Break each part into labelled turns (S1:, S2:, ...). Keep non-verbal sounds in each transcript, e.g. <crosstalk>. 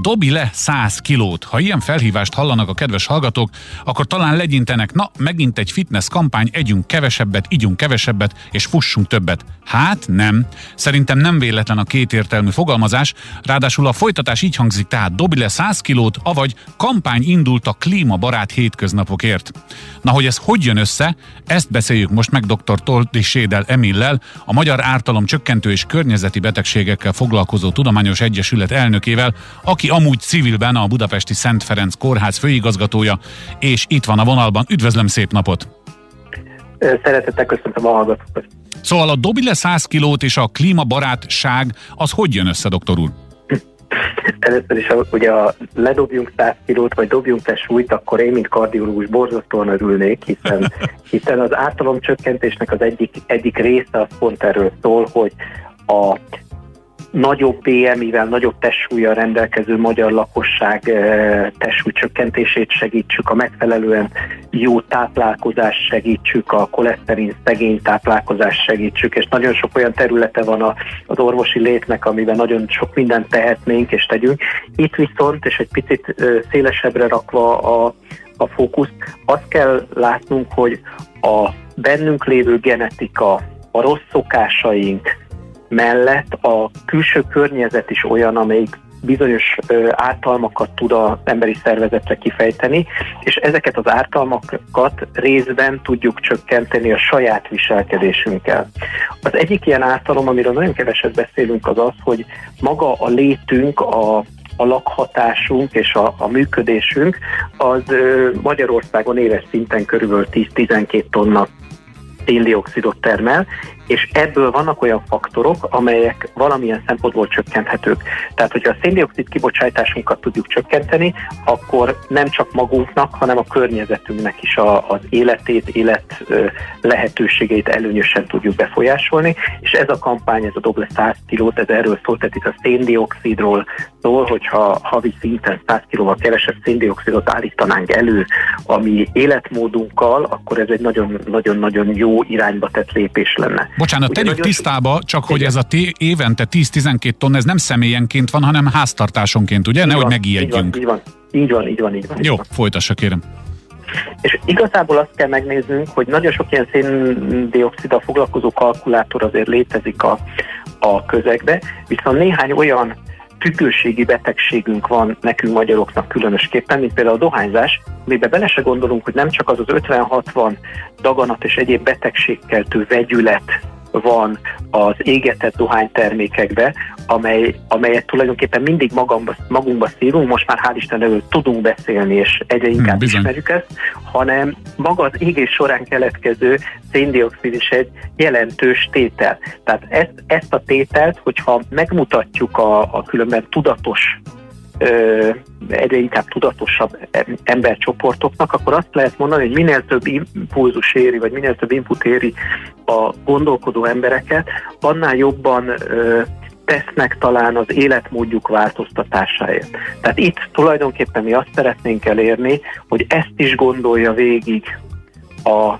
S1: Dobi le 100 kilót. Ha ilyen felhívást hallanak a kedves hallgatók, akkor talán legyintenek, na, megint egy fitness kampány, együnk kevesebbet, igyunk kevesebbet, és fussunk többet. Hát nem. Szerintem nem véletlen a kétértelmű fogalmazás, ráadásul a folytatás így hangzik, tehát dobi le 100 kilót, avagy kampány indult a klímabarát hétköznapokért. Na, hogy ez hogy jön össze, ezt beszéljük most meg dr. Toldi Sédel Emillel, a Magyar Ártalom Csökkentő és Környezeti Betegségekkel foglalkozó Tudományos Egyesület elnökével, aki amúgy civilben a Budapesti Szent Ferenc Kórház főigazgatója, és itt van a vonalban. Üdvözlöm, szép napot!
S2: Szeretettel köszöntöm a hallgatókat.
S1: Szóval a dobi le 100 kilót és a klímabarátság, az hogy jön össze, doktor úr?
S2: Először is, ugye a ledobjunk 100 kilót, vagy dobjunk le súlyt, akkor én, mint kardiológus borzasztóan örülnék, hiszen, <laughs> hiszen az ártalomcsökkentésnek az egyik, egyik része az pont erről szól, hogy a nagyobb BMI-vel, nagyobb testsúlyjal rendelkező magyar lakosság eh, testsúly csökkentését segítsük, a megfelelően jó táplálkozást segítsük, a koleszterin szegény táplálkozást segítsük, és nagyon sok olyan területe van az orvosi létnek, amiben nagyon sok mindent tehetnénk és tegyünk. Itt viszont, és egy picit eh, szélesebbre rakva a, a fókuszt, azt kell látnunk, hogy a bennünk lévő genetika, a rossz szokásaink, mellett a külső környezet is olyan, amelyik bizonyos ártalmakat tud az emberi szervezetre kifejteni, és ezeket az ártalmakat részben tudjuk csökkenteni a saját viselkedésünkkel. Az egyik ilyen ártalom, amiről nagyon keveset beszélünk, az az, hogy maga a létünk, a a lakhatásunk és a, a működésünk az Magyarországon éves szinten körülbelül 10-12 tonna széndiokszidot termel, és ebből vannak olyan faktorok, amelyek valamilyen szempontból csökkenthetők. Tehát, hogyha a széndiokszid kibocsátásunkat tudjuk csökkenteni, akkor nem csak magunknak, hanem a környezetünknek is a, az életét, élet lehetőségeit előnyösen tudjuk befolyásolni, és ez a kampány, ez a Doble 100 kilót, ez erről szólt, tehát itt a széndiokszidról szól, hogyha havi szinten 100 kilóval kevesebb széndiokszidot állítanánk elő, ami életmódunkkal, akkor ez egy nagyon-nagyon jó irányba tett lépés lenne.
S1: Bocsánat, Ugye tegyük tisztába, csak igen. hogy ez a té- évente 10-12 tonn, ez nem személyenként van, hanem háztartásonként, ugye? Így Nehogy megijedjünk.
S2: Így van, így van, így van, így van.
S1: Jó, folytassa kérem.
S2: És igazából azt kell megnéznünk, hogy nagyon sok ilyen széndiokszida foglalkozó kalkulátor azért létezik a, a közegbe, viszont néhány olyan függőségi betegségünk van nekünk magyaroknak különösképpen, mint például a dohányzás, amiben bele se gondolunk, hogy nem csak az az 50-60 daganat és egyéb betegségkeltő vegyület van az égetett dohánytermékekbe, amely, amelyet tulajdonképpen mindig magamba, magunkba szívunk, most már hál' Istenről tudunk beszélni, és egyre inkább hmm, ismerjük ezt, hanem maga az égés során keletkező széndiokszid is egy jelentős tétel. Tehát ezt, ezt a tételt, hogyha megmutatjuk a, a különben tudatos egyre inkább tudatosabb embercsoportoknak, akkor azt lehet mondani, hogy minél több impulzus éri, vagy minél több input éri a gondolkodó embereket, annál jobban tesznek talán az életmódjuk változtatásáért. Tehát itt tulajdonképpen mi azt szeretnénk elérni, hogy ezt is gondolja végig a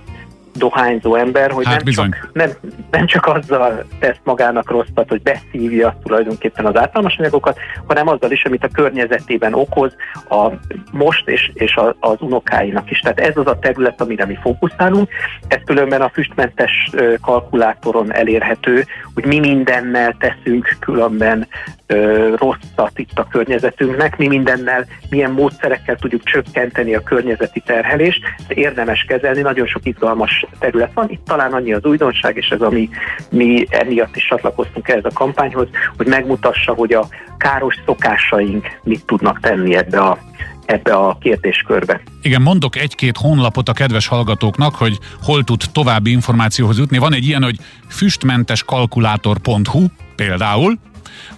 S2: dohányzó ember, hogy hát nem, csak, nem, nem csak azzal tesz magának rosszat, hogy beszívja tulajdonképpen az általános anyagokat, hanem azzal is, amit a környezetében okoz a most és, és a, az unokáinak is. Tehát ez az a terület, amire mi fókuszálunk. Ez különben a füstmentes kalkulátoron elérhető, hogy mi mindennel teszünk különben ö, rosszat itt a környezetünknek, mi mindennel, milyen módszerekkel tudjuk csökkenteni a környezeti terhelést, érdemes kezelni, nagyon sok izgalmas terület van. Itt talán annyi az újdonság, és ez ami mi emiatt is csatlakoztunk ehhez a kampányhoz, hogy megmutassa, hogy a káros szokásaink mit tudnak tenni ebbe a ebbe a kérdéskörbe.
S1: Igen, mondok egy-két honlapot a kedves hallgatóknak, hogy hol tud további információhoz jutni. Van egy ilyen, hogy füstmenteskalkulátor.hu például,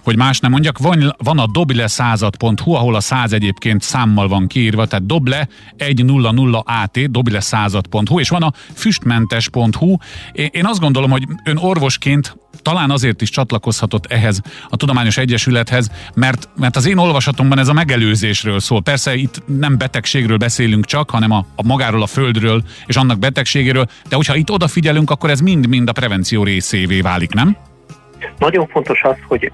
S1: hogy más nem mondjak, van, van a doble100.hu, ahol a száz egyébként számmal van kiírva, tehát doble 100 AT, doble100.hu, és van a füstmentes.hu. Én azt gondolom, hogy ön orvosként talán azért is csatlakozhatott ehhez a Tudományos Egyesülethez, mert, mert az én olvasatomban ez a megelőzésről szól. Persze itt nem betegségről beszélünk csak, hanem a, a magáról a földről és annak betegségéről, de hogyha itt odafigyelünk, akkor ez mind-mind a prevenció részévé válik, nem?
S2: Nagyon fontos az, hogy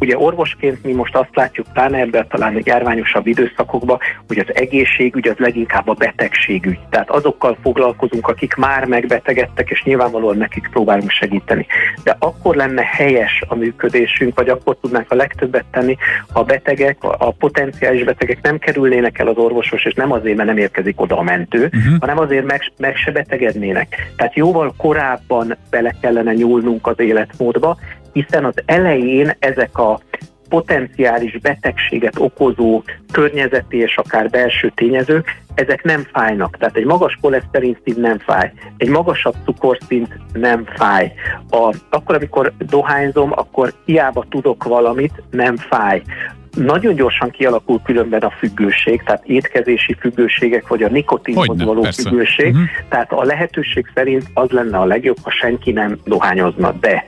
S2: ugye orvosként mi most azt látjuk, pláne ebben talán a járványosabb időszakokban, hogy az egészségügy az leginkább a betegségügy. Tehát azokkal foglalkozunk, akik már megbetegedtek, és nyilvánvalóan nekik próbálunk segíteni. De akkor lenne helyes a működésünk, vagy akkor tudnánk a legtöbbet tenni, ha a betegek, a potenciális betegek nem kerülnének el az orvosos, és nem azért, mert nem érkezik oda a mentő, uh-huh. hanem azért meg, meg se betegednének. Tehát jóval korábban bele kellene nyúlnunk az életmódba, hiszen az elején ezek a potenciális betegséget okozó környezeti és akár belső tényezők, ezek nem fájnak. Tehát egy magas koleszterin szint nem fáj, egy magasabb cukorszint nem fáj. A, akkor, amikor dohányzom, akkor hiába tudok valamit, nem fáj nagyon gyorsan kialakul különben a függőség, tehát étkezési függőségek, vagy a nikotinhoz való persze. függőség. Uh-huh. Tehát a lehetőség szerint az lenne a legjobb, ha senki nem dohányozna. De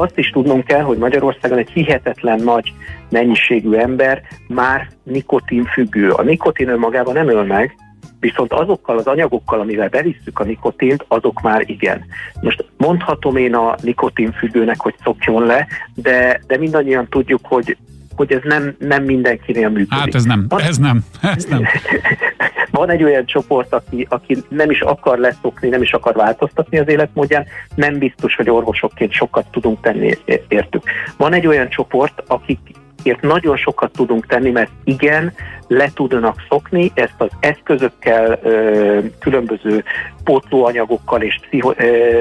S2: azt is tudnunk kell, hogy Magyarországon egy hihetetlen nagy mennyiségű ember már nikotin függő. A nikotin önmagában nem öl meg, viszont azokkal az anyagokkal, amivel bevisszük a nikotint, azok már igen. Most mondhatom én a nikotin függőnek, hogy szokjon le, de, de mindannyian tudjuk, hogy hogy ez nem, nem mindenkinél működik.
S1: Hát ez nem, van, ez nem, ez nem. <laughs>
S2: van egy olyan csoport, aki, aki nem is akar leszokni, nem is akar változtatni az életmódján, nem biztos, hogy orvosokként sokat tudunk tenni értük. Van egy olyan csoport, akik ért nagyon sokat tudunk tenni, mert igen, le tudnak szokni, ezt az eszközökkel, különböző pótlóanyagokkal és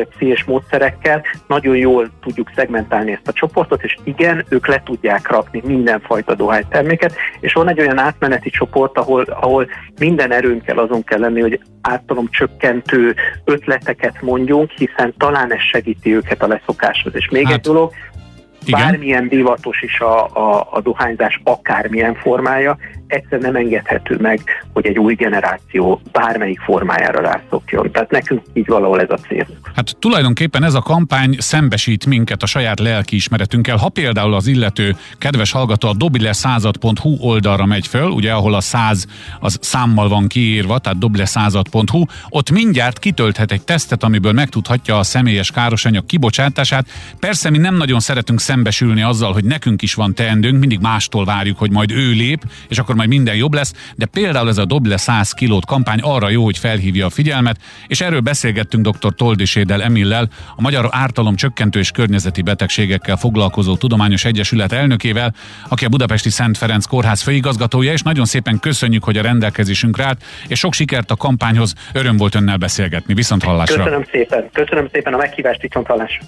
S2: pszichés módszerekkel nagyon jól tudjuk szegmentálni ezt a csoportot, és igen, ők le tudják rakni mindenfajta dohányterméket, és van egy olyan átmeneti csoport, ahol, ahol minden erőnkkel azon kell lenni, hogy általom csökkentő ötleteket mondjunk, hiszen talán ez segíti őket a leszokáshoz. És még hát, egy dolog, igen. bármilyen divatos is a, a, a dohányzás, akármilyen formája, egyszer nem engedhető meg, hogy egy új generáció bármelyik formájára rászokjon. Tehát nekünk így valahol ez a cél.
S1: Hát tulajdonképpen ez a kampány szembesít minket a saját lelkiismeretünkkel. Ha például az illető kedves hallgató a dobileszázad.hu oldalra megy föl, ugye ahol a száz az számmal van kiírva, tehát dobileszázad.hu, ott mindjárt kitölthet egy tesztet, amiből megtudhatja a személyes károsanyag kibocsátását. Persze mi nem nagyon szeretünk szembesülni azzal, hogy nekünk is van teendőnk, mindig mástól várjuk, hogy majd ő lép, és akkor majd minden jobb lesz, de például ez a Doble 100 kilót kampány arra jó, hogy felhívja a figyelmet, és erről beszélgettünk dr. Toldisédel Emillel, a Magyar Ártalom Csökkentő és Környezeti Betegségekkel foglalkozó Tudományos Egyesület elnökével, aki a Budapesti Szent Ferenc Kórház főigazgatója, és nagyon szépen köszönjük, hogy a rendelkezésünkre állt, és sok sikert a kampányhoz, öröm volt önnel beszélgetni. Viszont hallásra.
S2: Köszönöm szépen, köszönöm szépen a meghívást, viszont hallásra.